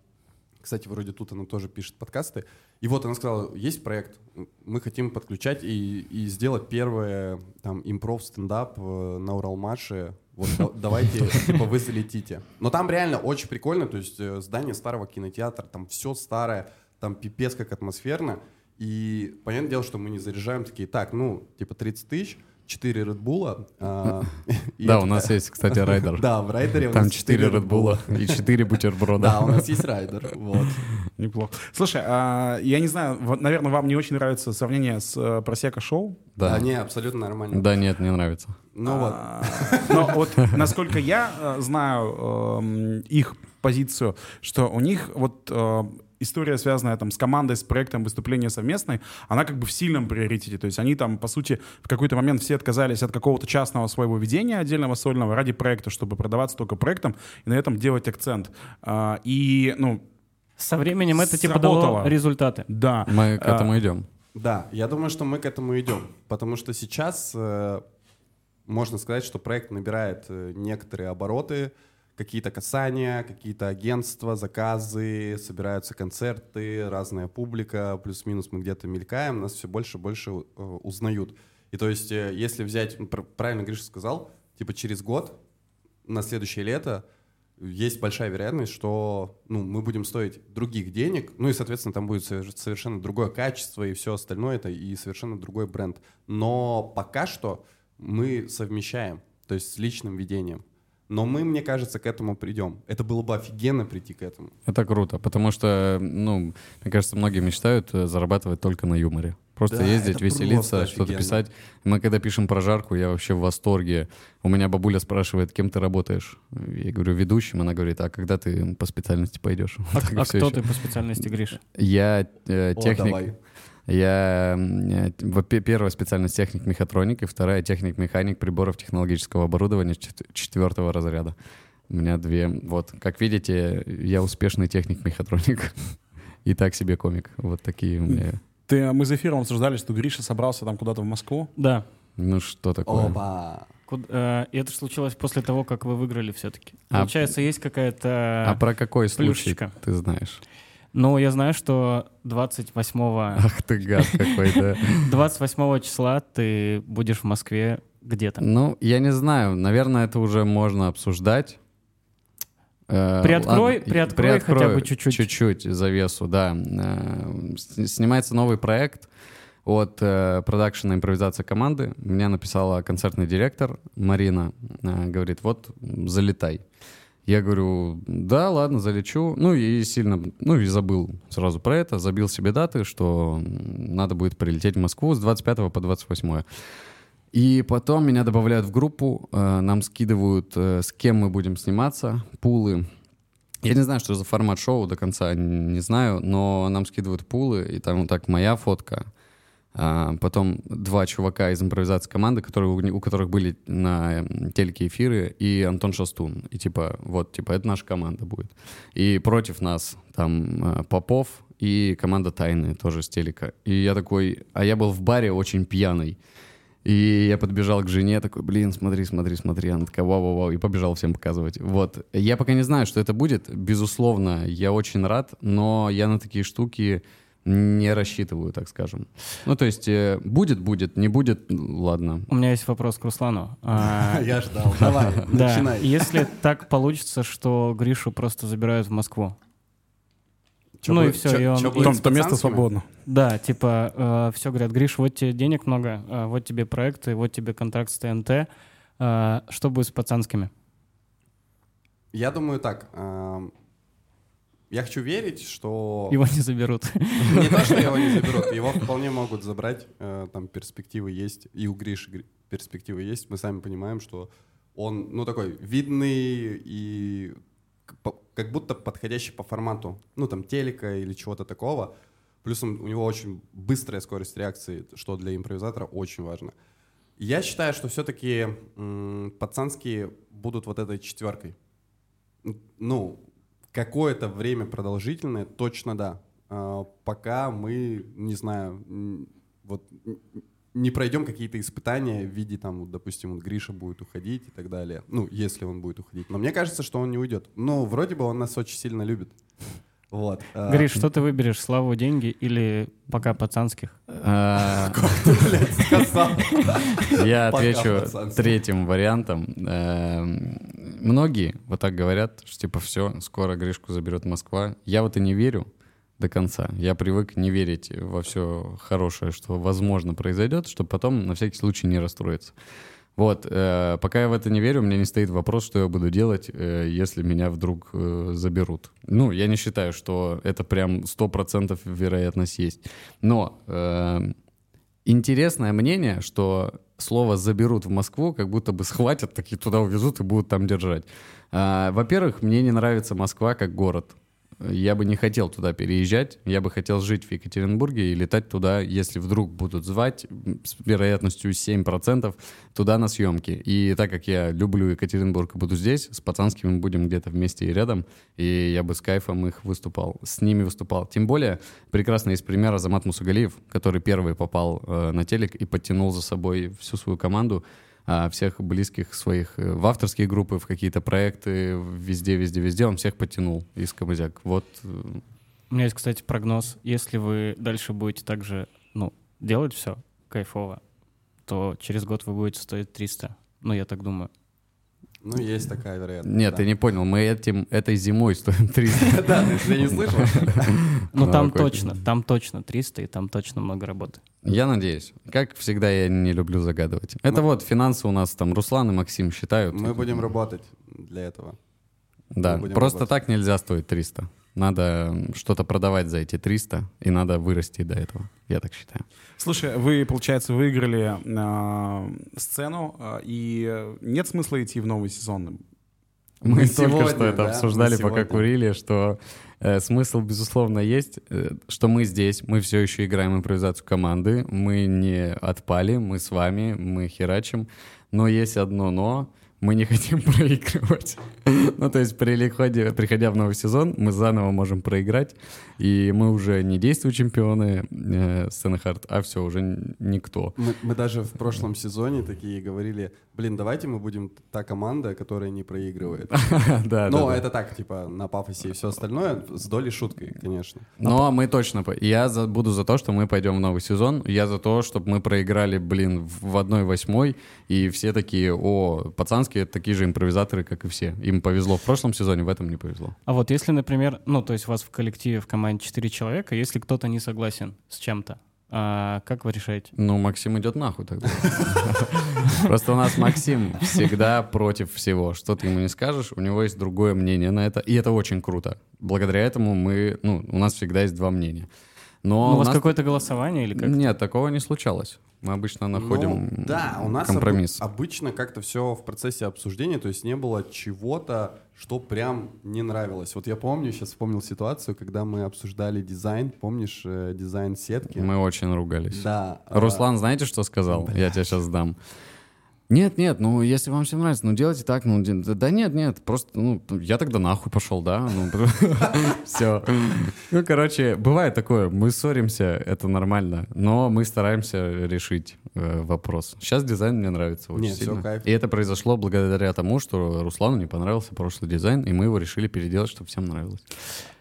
Кстати, вроде тут она тоже пишет подкасты. И вот она сказала, есть проект, мы хотим подключать и, и сделать первое там импров стендап э, на Уралмаше. Вот да- давайте, типа, вы залетите. Но там реально очень прикольно, то есть э, здание старого кинотеатра, там все старое, там пипец как атмосферно. И понятное дело, что мы не заряжаем такие, так, ну, типа 30 тысяч, 4 Редбула. Да, у нас есть, кстати, райдер. Да, в райдере Там нас 4 4 редбула и 4 бутерброда. Да, у нас есть райдер. Вот. Неплохо. Слушай, а, я не знаю, вот, наверное, вам не очень нравится сравнение с э, Просека шоу. Да, не, абсолютно нормально. Да, нет, не нравится. Ну вот. А, Но вот насколько я э, знаю эм, их позицию, что у них вот э, история, связанная там с командой, с проектом, выступление совместной, она как бы в сильном приоритете. То есть они там, по сути, в какой-то момент все отказались от какого-то частного своего ведения отдельного сольного ради проекта, чтобы продаваться только проектом и на этом делать акцент. А, и, ну, Со временем это типа дало Сработало. результаты. да. Мы к А, этому идем. Да, я думаю, что мы к этому идем, потому что сейчас э, можно сказать, что проект набирает э, некоторые обороты, какие-то касания, какие-то агентства, заказы, собираются концерты, разная публика, плюс-минус мы где-то мелькаем, нас все больше и больше э, узнают. И то есть, э, если взять, ну, пр- правильно Гриша сказал, типа через год, на следующее лето, есть большая вероятность, что ну, мы будем стоить других денег, ну и, соответственно, там будет совер- совершенно другое качество и все остальное, это и совершенно другой бренд. Но пока что мы совмещаем, то есть с личным ведением. Но мы, мне кажется, к этому придем. Это было бы офигенно прийти к этому. Это круто, потому что, ну, мне кажется, многие мечтают э, зарабатывать только на юморе. Просто Да, ездить, веселиться, просто что-то писать. Мы когда пишем про жарку, я вообще в восторге. У меня бабуля спрашивает, кем ты работаешь? Я говорю, ведущим. Она говорит, а когда ты по специальности пойдешь? А, а кто ещё. ты по специальности, Гриш? Я э, О, техник. давай. Я первая специальность техник мехатроник, и вторая техник механик приборов технологического оборудования чет- четвертого разряда. У меня две. Вот, как видите, я успешный техник мехатроник. И так себе комик. Вот такие у меня. Ты, мы за эфиром обсуждали, что Гриша собрался там куда-то в Москву. Да. Ну что такое? Опа! Куд- э, И это случилось после того, как вы выиграли все-таки. А- Получается, есть какая-то... А про какой случай плюшечка. ты знаешь? Ну, я знаю, что 28, Ах ты гад какой, да. 28 числа ты будешь в Москве где-то. Ну, я не знаю. Наверное, это уже можно обсуждать. Э, Приоткрой- ладно, приоткрой хотя приоткрою бы чуть-чуть. Чуть-чуть завесу, да. Э, Снимается новый проект от э, продакшена импровизация команды. Мне написала концертный директор Марина. Говорит, вот, залетай. Я говорю, да, ладно, залечу. Ну и сильно, ну и забыл сразу про это, забил себе даты, что надо будет прилететь в Москву с 25 по 28. И потом меня добавляют в группу, э, нам скидывают, э, с кем мы будем сниматься, пулы. Я не знаю, что за формат шоу до конца, не знаю, но нам скидывают пулы, и там вот так моя фотка. А, потом два чувака из импровизации команды, которые, у, у которых были на м, телеке эфиры, и Антон Шастун. И типа, вот, типа, это наша команда будет. И против нас там э, Попов и команда Тайны тоже с телека. И я такой, а я был в баре очень пьяный. И я подбежал к жене, такой, блин, смотри, смотри, смотри. Она такая, вау-вау-вау, и побежал всем показывать. Вот. Я пока не знаю, что это будет. Безусловно, я очень рад, но я на такие штуки не рассчитываю, так скажем. Ну, то есть, э, будет, будет, не будет, ладно. У меня есть вопрос к Руслану. А, Я ждал. Давай, Да, начинай. если так получится, что Гришу просто забирают в Москву. Ну и все, и он... Там то место свободно. Да, типа, все говорят, Гриш, вот тебе денег много, э, вот тебе проекты, вот тебе контракт с ТНТ. Э, Что будет с пацанскими? Я думаю так. Я хочу верить, что... Его не заберут. Не то, что его не заберут, его вполне могут забрать. э, Там перспективы есть, и у Гриши гри- перспективы есть. Мы сами понимаем, что он, ну, такой видный и как будто подходящий по формату, ну, там, телека или чего-то такого. Плюс он- у него очень быстрая скорость реакции, что для импровизатора очень важно. Я считаю, что все-таки пацанские будут вот этой четверкой. Ну, какое-то время продолжительное, точно да. А, пока мы, не знаю, вот не пройдем какие-то испытания в виде, там, вот, допустим, вот Гриша будет уходить и так далее. Ну, если он будет уходить. Но мне кажется, что он не уйдет. Но вроде бы он нас очень сильно любит. Вот. а, Гриш, что ты выберешь, славу, деньги или пока пацанских? А, сказал. Я отвечу третьим вариантом. Многие вот так говорят, что типа все, скоро Гришку заберет Москва. Я вот и не верю до конца. Я привык не верить во все хорошее, что возможно произойдет, чтобы потом на всякий случай не расстроиться. Вот, э, пока я в это не верю, у меня не стоит вопрос, что я буду делать, э, если меня вдруг э, заберут. Ну, я не считаю, что это прям 100% вероятность есть. Но э, интересное мнение, что слово «заберут» в Москву как будто бы схватят, такие туда увезут и будут там держать. А, Во-первых, мне не нравится Москва как город. Я бы не хотел туда переезжать, я бы хотел жить в Екатеринбурге и летать туда, если вдруг будут звать, с вероятностью 7%, туда на съемки. И так как я люблю Екатеринбург и буду здесь, с пацанскими будем где-то вместе и рядом, и я бы с кайфом их выступал, с ними выступал. Тем более, прекрасно есть пример Азамат Мусагалиев, который первый попал э, на телек и подтянул за собой всю свою команду, всех близких своих э, в авторские группы, в какие-то проекты, везде, везде, везде. Он всех подтянул из Камызяк. Вот. э, У меня есть, кстати, прогноз. Если вы дальше будете также, ну, делать все кайфово, то через год вы будете стоить 300. Ну, я так думаю. Ну, есть такая вероятность. Нет, да. ты не понял, мы этим, этой зимой стоим 300. Да, ты я не слышал? Ну, Ну, там точно, там точно 300, и там точно много работы. Я надеюсь. Как всегда, я не люблю загадывать. Это вот финансы у нас там Руслан и Максим считают. Мы будем работать для этого. Да, просто так нельзя стоить 300. Надо что-то продавать за эти 300, и надо вырасти до этого. Я так считаю. Слушай, вы, получается, выиграли а, сцену, а, и нет смысла идти в новый сезон. Мы, Мы только сегодня, что это да, обсуждали, пока курили, что э, смысл, безусловно, есть, э, что мы здесь, мы все еще играем импровизацию команды, мы не отпали, мы с вами, мы херачим, но есть одно но, мы не хотим проигрывать. ну, то есть, приходя, приходя в новый сезон, мы заново можем проиграть, и мы уже не действующие чемпионы э, сцены хард, а все, уже никто. Мы, мы даже в прошлом сезоне такие говорили, блин, давайте мы будем та команда, которая не проигрывает. да, Но да, да. это так, типа, на пафосе и все остальное, с долей шуткой, конечно. Но мы точно... Я за- буду за то, что мы пойдем в новый сезон. Я за то, чтобы мы проиграли, блин, в в 1-8, и все такие, о, пацанские такие же импровизаторы, как и все. Им повезло в прошлом сезоне, в этом не повезло. А вот если, например, ну, то есть у вас в коллективе, в команде 4 человека, если кто-то не согласен с чем-то, а как вы решаете? Ну, Максим идет нахуй тогда. Просто у нас Максим всегда против всего. Что ты ему не скажешь, у него есть другое мнение на это, и это очень круто. Благодаря этому мы, ну, у нас всегда есть два мнения. Но Ну, у у вас нас какое-то голосование или как? Нет, такого не случалось. Мы обычно находим Ну, да, у нас компромисс. обы- обычно как-то все в процессе обсуждения, то есть не было чего-то, что прям не нравилось. Вот я помню, сейчас вспомнил ситуацию, когда мы обсуждали дизайн, помнишь э, дизайн сетки? Мы очень ругались. Да. а, Руслан, знаете, что сказал? Я тебе сейчас дам. Нет, нет, ну если вам всем нравится, ну делайте так, ну да да нет, нет, просто, ну я тогда нахуй пошел, да, ну все. Ну короче, бывает такое, мы ссоримся, это нормально, но мы стараемся решить э, вопрос. Сейчас дизайн мне нравится очень сильно. И это произошло благодаря тому, что Руслану не понравился прошлый дизайн, и мы его решили переделать, чтобы всем нравилось.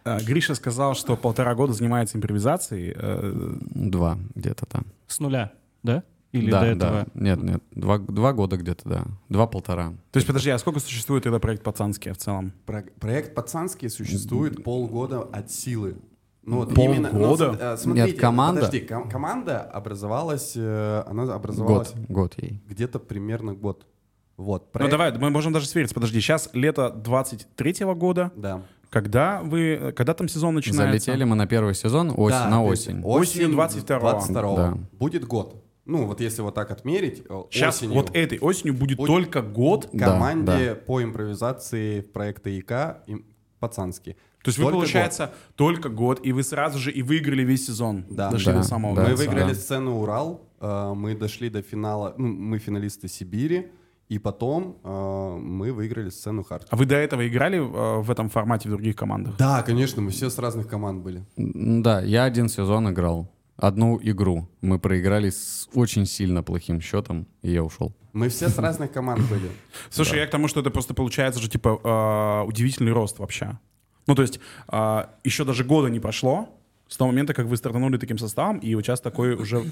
А, Гриша сказал, что полтора года занимается импровизацией. Э, Два где-то там. С нуля, да? Или да, до этого? да. Нет, нет. Два, два года где-то, да. Два-полтора. То есть, подожди, а сколько существует тогда проект «Пацанский» в целом? Про- проект «Пацанский» существует полгода от силы. Ну, вот Полгода? именно- ну, э, смотрите, Нет, команда- Подожди, ком- команда образовалась, э, она Год. образовалась Год ей. где-то примерно год. Вот. Ну проект- давай, мы можем даже свериться. Подожди, сейчас лето 23 года. Да. Когда вы, когда там сезон начинается? Залетели мы на первый сезон ось- Да, на есть осень. Осенью 22-го. 22-го. Да. Будет год. Ну, вот если вот так отмерить, э, Сейчас осенью вот этой осенью будет, Будет- только год. Да, команде по импровизации проекта ИК им- «Пацанский». То есть вы, Только получается, только год, и вы сразу же и выиграли весь сезон. Да. Дошли Да, до самого да. Мы выиграли да. сцену «Урал», э, мы дошли до финала, ну, мы финалисты Сибири, и потом э, мы выиграли сцену «Хард». А вы до этого играли э, в этом формате в других командах? Да, конечно, мы все с разных команд были. Да, я один сезон играл. Одну игру. Мы проиграли с очень сильно плохим счетом, и я ушел. Мы все с разных команд были. Слушай, я к тому, что это просто получается же, типа, э, удивительный рост вообще. Ну, то есть, э, еще даже года не прошло с того момента, как вы стартанули таким составом, и у вас такой уже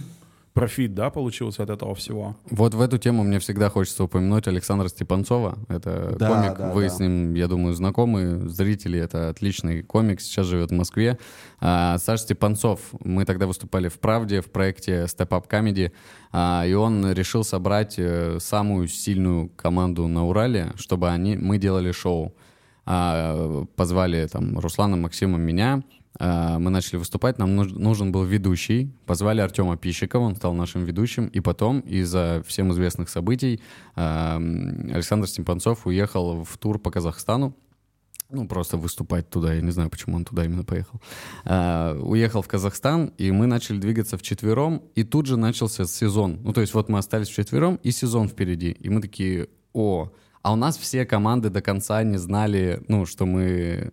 профит, да, получился от этого всего. Вот в эту тему мне всегда хочется упомянуть Александра Степанцова. Это Да, комик, да, вы да. с ним, я думаю, знакомы, зрители. Это отличный комик, сейчас живет в Москве. А, Саш Степанцов, мы тогда выступали в «Правде» в проекте Step Up Comedy, а, и он решил собрать э, самую сильную команду на Урале, чтобы они, мы делали шоу. А, позвали там Руслана, Максима, меня. А, Мы начали выступать, нам нуж- нужен был ведущий. Позвали Артема Пищикова, он стал нашим ведущим. И потом из-за всем известных событий а, Александр Степанцов уехал в тур по Казахстану. ну, просто выступать туда. Я не знаю, почему он туда именно поехал. А, уехал в Казахстан, и мы начали двигаться вчетвером, и тут же начался сезон. Ну, то есть вот мы остались вчетвером, и сезон впереди. И мы такие, о, а у нас все команды до конца не знали, ну, что мы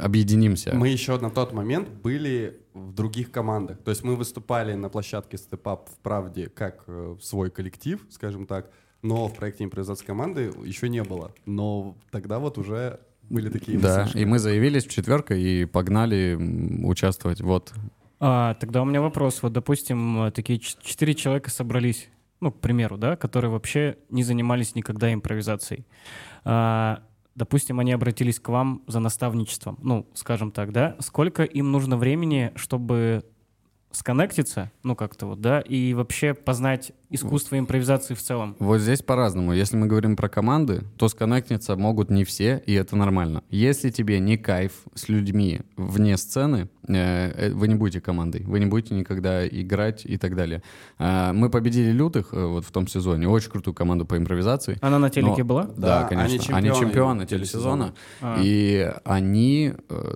объединимся. Мы еще на тот момент были в других командах. То есть мы выступали на площадке степап в правде как э, свой коллектив, скажем так, но в проекте импровизации команды еще не было. Но тогда вот уже были такие Да, и мы заявились в четверка и погнали участвовать. Вот. А, тогда у меня вопрос. Вот, допустим, такие четыре человека собрались, ну, к примеру, да, которые вообще не занимались никогда импровизацией. А, допустим, они обратились к вам за наставничеством, ну, скажем так, да. Сколько им нужно времени, чтобы сконнектиться, ну, как-то вот, да, и вообще познать искусство импровизации в целом? Вот здесь по-разному. Если мы говорим про команды, то сконнектиться могут не все, и это нормально. Если тебе не кайф с людьми вне сцены, э, э, вы не будете командой, вы не будете никогда играть и так далее. А, Мы победили лютых э, вот в том сезоне, очень крутую команду по импровизации. Она на телеке Но- была? Да, Да, конечно. они Они чемпионы чемпионы телесезона. А. И они,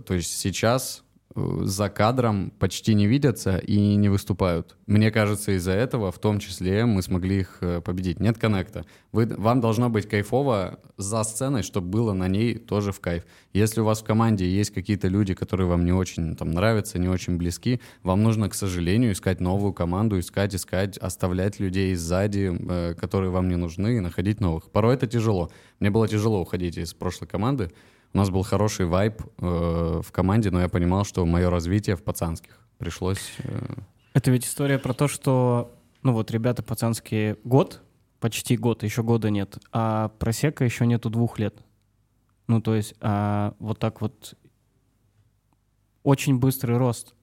то есть сейчас за кадром почти не видятся и не выступают. Мне кажется, из-за этого в том числе мы смогли их э, победить. Нет коннекта. Вы, вам должно быть кайфово за сценой, чтобы было на ней тоже в кайф. Если у вас в команде есть какие-то люди, которые вам не очень там, нравятся, не очень близки, вам нужно, к сожалению, искать новую команду, искать, искать, оставлять людей сзади, э, которые вам не нужны, и находить новых. Порой это тяжело. Мне было тяжело уходить из прошлой команды. У нас был хороший вайб э, в команде, но я понимал, что мое развитие в пацанских пришлось... э, Это ведь история про то, что, ну вот, ребята пацанские год, почти год, еще года нет, а просека еще нету двух лет. Ну, то есть а, вот так вот очень быстрый рост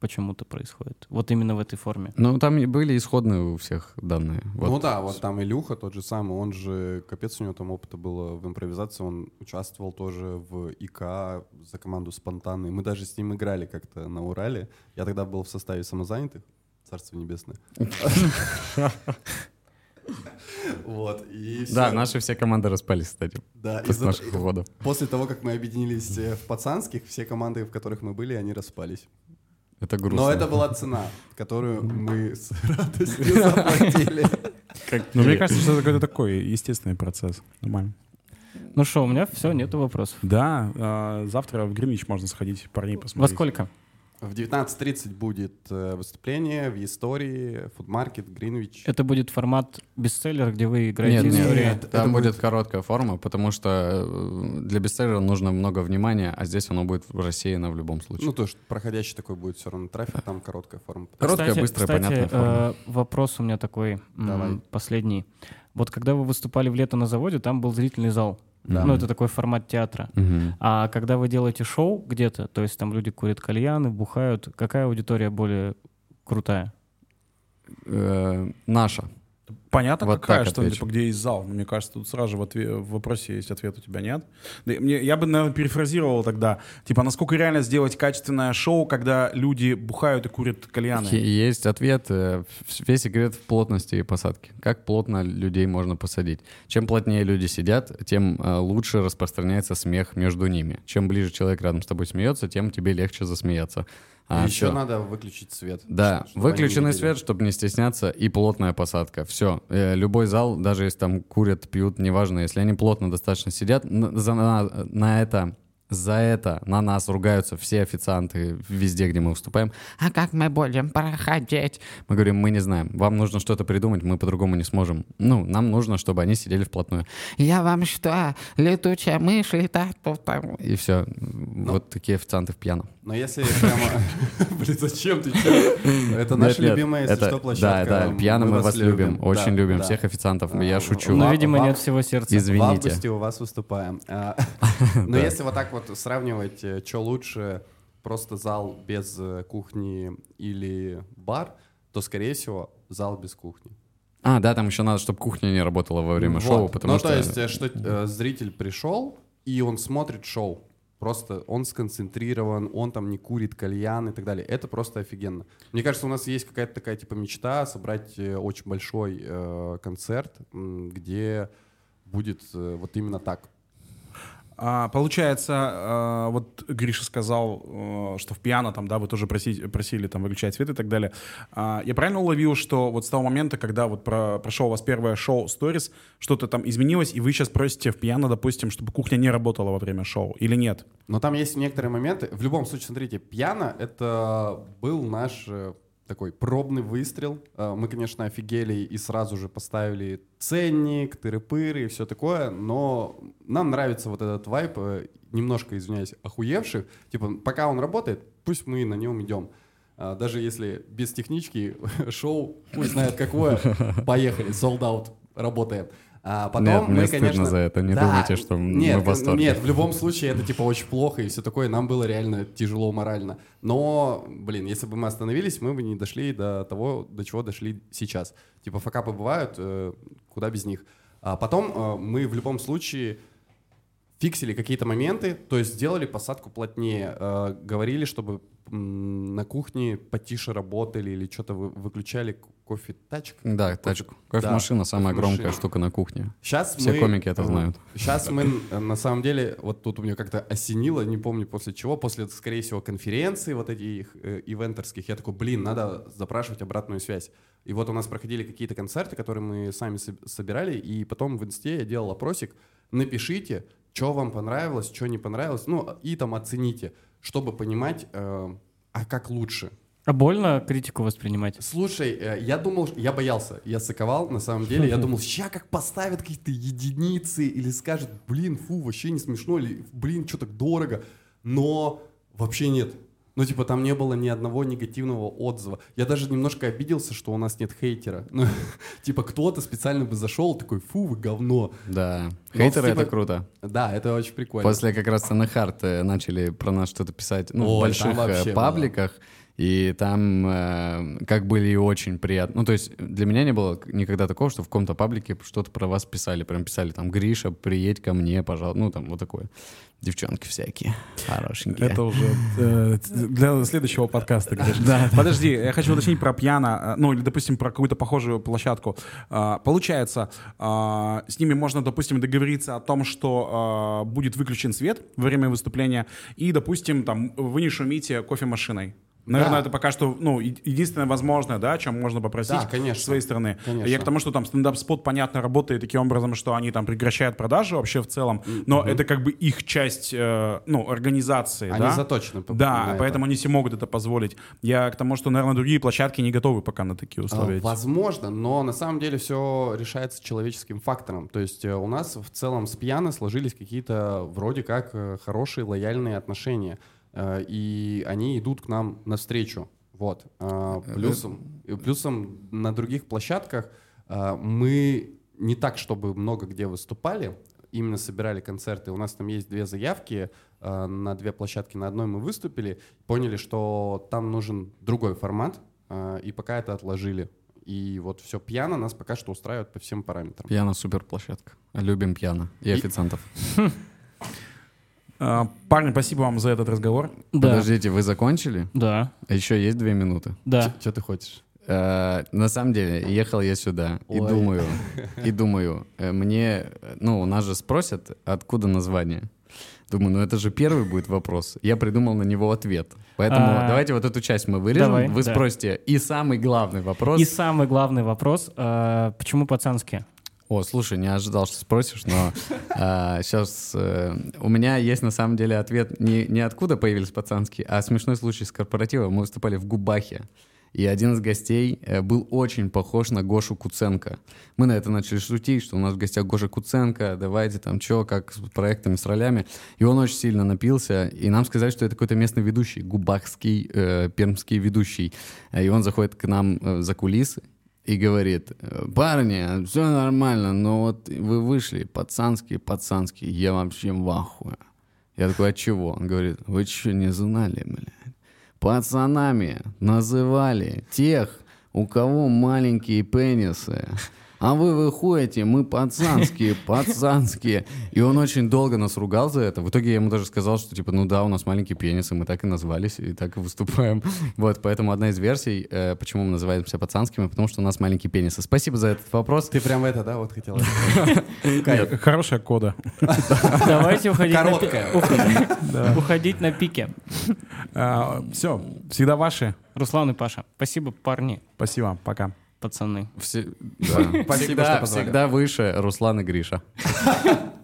почему-то происходит. Вот именно в этой форме. Ну, там и были исходные у всех данные. Вот. Ну да, вот там Илюха тот же самый, он же, капец, у него там опыта было в импровизации, он участвовал тоже в ИК за команду «Спонтанный». Мы даже с ним играли как-то на Урале. Я тогда был в составе самозанятых, царство небесное. Вот, и всё. Да, наши все команды распались, кстати, Да, после наших уходов. После того, как мы объединились э, в пацанских, все команды, в которых мы были, они распались. Это грустно. Но это была цена, которую мы с радостью заплатили. Ну, мне кажется, что это какой-то такой естественный процесс. Нормально. Ну что, у меня все, нету вопросов. Да, а, завтра в Гринвич можно сходить, парней Во посмотреть. сколько? В 19.30 будет э, выступление в истории, фудмаркет, Гринвич. Это будет формат бестселлер, где вы играете Нет, нет, истории. нет. там это будет будет- короткая форма, потому что э, для бестселлера нужно много внимания, а здесь оно будет рассеяно в любом случае. Ну, то, что проходящий такой будет все равно трафик, там короткая форма. Короткая, Кстати- быстрая, кстати, понятная форма. э, вопрос у меня такой, Давай. последний. Вот когда вы выступали в лето на заводе, там был зрительный зал. Да. Ну, это такой формат театра. Мгм. А когда вы делаете шоу где-то, то есть там люди курят кальяны, бухают, какая аудитория более крутая? Э, Наша. Понятно, Вот какая, что отвечу. типа, где есть зал. Мне кажется, тут сразу же в, отве- в вопросе есть ответ, у тебя нет. Да и мне, я бы, наверное, перефразировал тогда. Типа, насколько реально сделать качественное шоу, когда люди бухают и курят кальяны? Есть ответ. э, Весь секрет в плотности посадки. Как плотно людей можно посадить. Чем плотнее люди сидят, тем э, лучше распространяется смех между ними. Чем ближе человек рядом с тобой смеется, тем тебе легче засмеяться. А, еще всё. надо выключить свет. Да, чтобы выключенный свет, чтобы не стесняться, и плотная посадка. Все. любой зал, даже если там курят, пьют, неважно, если они плотно достаточно сидят, за- на- на это, за это на нас ругаются все официанты везде, где мы выступаем. А как мы будем проходить? Мы говорим, мы не знаем. Вам нужно что-то придумать, мы по-другому не сможем. Ну, нам нужно, чтобы они сидели вплотную. Я вам что, летучая мышь летает? тут там?» И все. Вот такие официанты в пьяном. Но если прямо... Блин, зачем ты? Это наша любимая, если что, площадка. Да, да, пьяно мы вас любим. Очень любим всех официантов. Я шучу. Ну, видимо, нет всего сердца. В Извините. августе у вас выступаем. А, Но если вот так вот сравнивать, что лучше, просто зал без э, кухни или бар, то, скорее всего, зал без кухни. А, да, там еще надо, чтобы кухня не работала во время Вот. шоу, потому ну, что... то есть, э, что э, зритель пришел, и он смотрит шоу. Просто он сконцентрирован, он там не курит кальян и так далее. Это просто офигенно. Мне кажется, у нас есть какая-то такая типа мечта собрать э, очень большой э, концерт, где будет э, вот именно так. А, получается, а, вот Гриша сказал, а, что в пиано там, да, вы тоже просили, просили там выключать свет и так далее. А, я правильно уловил, что вот с того момента, когда вот про, прошел у вас первое шоу Stories, что-то там изменилось, и вы сейчас просите в пиано, допустим, чтобы кухня не работала во время шоу, или нет? Но там есть некоторые моменты. В любом случае, смотрите, пиано — это был наш э, такой пробный выстрел. Э, мы, конечно, офигели и сразу же поставили ценник, тыры-пыры и все такое, но нам нравится вот этот вайп, э, немножко, извиняюсь, охуевших. Типа, пока он работает, пусть мы на нем идем. А, Даже если без технички шоу, пусть знает какое, поехали, sold out, работаем. А потом Нет, мне мы, стыдно конечно... за это, не Да, думайте, что нет, мы в восторге. Нет, в любом случае это типа очень плохо и все такое. Нам было реально тяжело морально. Но, блин, если бы мы остановились, мы бы не дошли до того, до чего дошли сейчас. Типа факапы бывают, э, куда без них. А потом э, мы в любом случае фиксили какие-то моменты, то есть сделали посадку плотнее, э, говорили, чтобы на кухне потише работали или что-то вы- выключали к- кофе. Да, тачку. Кофемашина самая кофемашина. громкая штука на кухне. Сейчас Все мы, комики это знают. Сейчас мы, э, на самом деле, вот тут у меня как-то осенило, не помню после чего, после, скорее всего, конференции вот этих э, ивентерских, я такой, блин, надо запрашивать обратную связь. И вот у нас проходили какие-то концерты, которые мы сами соб- собирали, и потом в инсте я делал опросик, напишите, что вам понравилось, что не понравилось, ну, и там оцените, чтобы понимать, э, а как лучше. А больно критику воспринимать? Слушай, э, я думал, я боялся, я саковал, на самом деле, я думал, ща как поставят какие-то единицы или скажут, блин, фу, вообще не смешно, или, блин, что так дорого, но вообще нет. Ну, типа, там не было ни одного негативного отзыва. Я даже немножко обиделся, что у нас нет хейтера. Ну, типа, кто-то специально бы зашел, такой, фу, вы говно. Да. Но, Хейтеры типа, это круто. Да, это очень прикольно. После как раз Санахарт э, начали про нас что-то писать ну, в Ой, больших э, пабликах. И там э, как были очень приятно. Ну, то есть для меня не было никогда такого, что в каком-то паблике что-то про вас писали. Прям писали там, Гриша, приедь ко мне, пожалуйста. Ну, там вот такое. Девчонки всякие хорошенькие. Это уже э, для следующего подкаста, Гриша. Подожди, я хочу уточнить про пьяно, э, ну или, допустим, про какую-то похожую площадку. А, Получается, а, с ними можно, допустим, договориться о том, что а, будет выключен свет во время выступления, и, допустим, там вы не шумите кофемашиной. Наверное, Да. это пока что ну, единственное возможное, да, о чем можно попросить Да, конечно. с своей стороны. Конечно. Я к тому, что там стендап-спот, понятно, работает таким образом, что они там прекращают продажи вообще в целом, но это как бы их часть, э, ну, организации, Они да? заточены по- Да, на это. поэтому они себе могут это позволить. Я к тому, что, наверное, другие площадки не готовы пока на такие А, условия. Возможно, но на самом деле все решается человеческим фактором. То есть э, у нас в целом с пьяно сложились какие-то вроде как э, хорошие лояльные отношения. Э, И они идут к нам навстречу. Вот. А, Плюсом, и плюсом на других площадках а, мы не так, чтобы много где выступали, именно собирали концерты. У нас там есть две заявки на две площадки. На одной мы выступили, поняли, что там нужен другой формат, а, и пока это отложили. И вот все пьяно нас пока что устраивает по всем параметрам. Пьяно супер площадка. Любим пьяно. И И- официантов. А, Парни, спасибо вам за этот разговор. Да. Подождите, вы закончили? Да. А Еще есть две минуты. Да. Что ты хочешь? Э, На самом деле, ехал я сюда и думаю, и думаю, э, мне, ну, у нас же спросят, откуда название. Думаю, ну это же первый будет вопрос. Я придумал на него ответ. Поэтому А, давайте вот эту часть мы вырежем. давай, Вы да. спросите. И самый главный вопрос. И самый главный вопрос, э, почему пацанские? О, слушай, не ожидал, что спросишь, но сейчас у меня есть на самом деле ответ не, не откуда появились пацанские, а смешной случай с корпоратива. Мы выступали в Губахе, и один из гостей э, был очень похож на Гошу Куценко. Мы на это начали шутить, что у нас в гостях Гоша Куценко, давайте там что, как с проектами, с ролями. И он очень сильно напился, и нам сказали, что это какой-то местный ведущий, губахский, э, пермский ведущий. Э, И он заходит к нам э, за кулисы, и говорит, «Э, парни, все нормально, но вот вы вышли, пацанские, пацанские, я вообще в ахуе. Я такой, от чего? Он говорит, вы что, не знали, блядь? Пацанами называли тех, у кого маленькие пенисы. А вы выходите, мы пацанские, пацанские. И он очень долго нас ругал за это. В итоге я ему даже сказал, что типа, ну да, у нас маленький пенис, и мы так и назвались, и так и выступаем. Вот, поэтому одна из версий, э, почему мы называемся пацанскими, потому что у нас маленький пенис. Спасибо за этот вопрос. Ты прям это, да, вот хотел? Хорошая кода. Давайте уходить на пи- Короткая. уходить- уходить на пике. Все, всегда ваши. Руслан и Паша, спасибо, парни, Спасибо, пока. Пацаны. Все- да. Спасибо, Всегда-. Всегда выше Руслан и Гриша.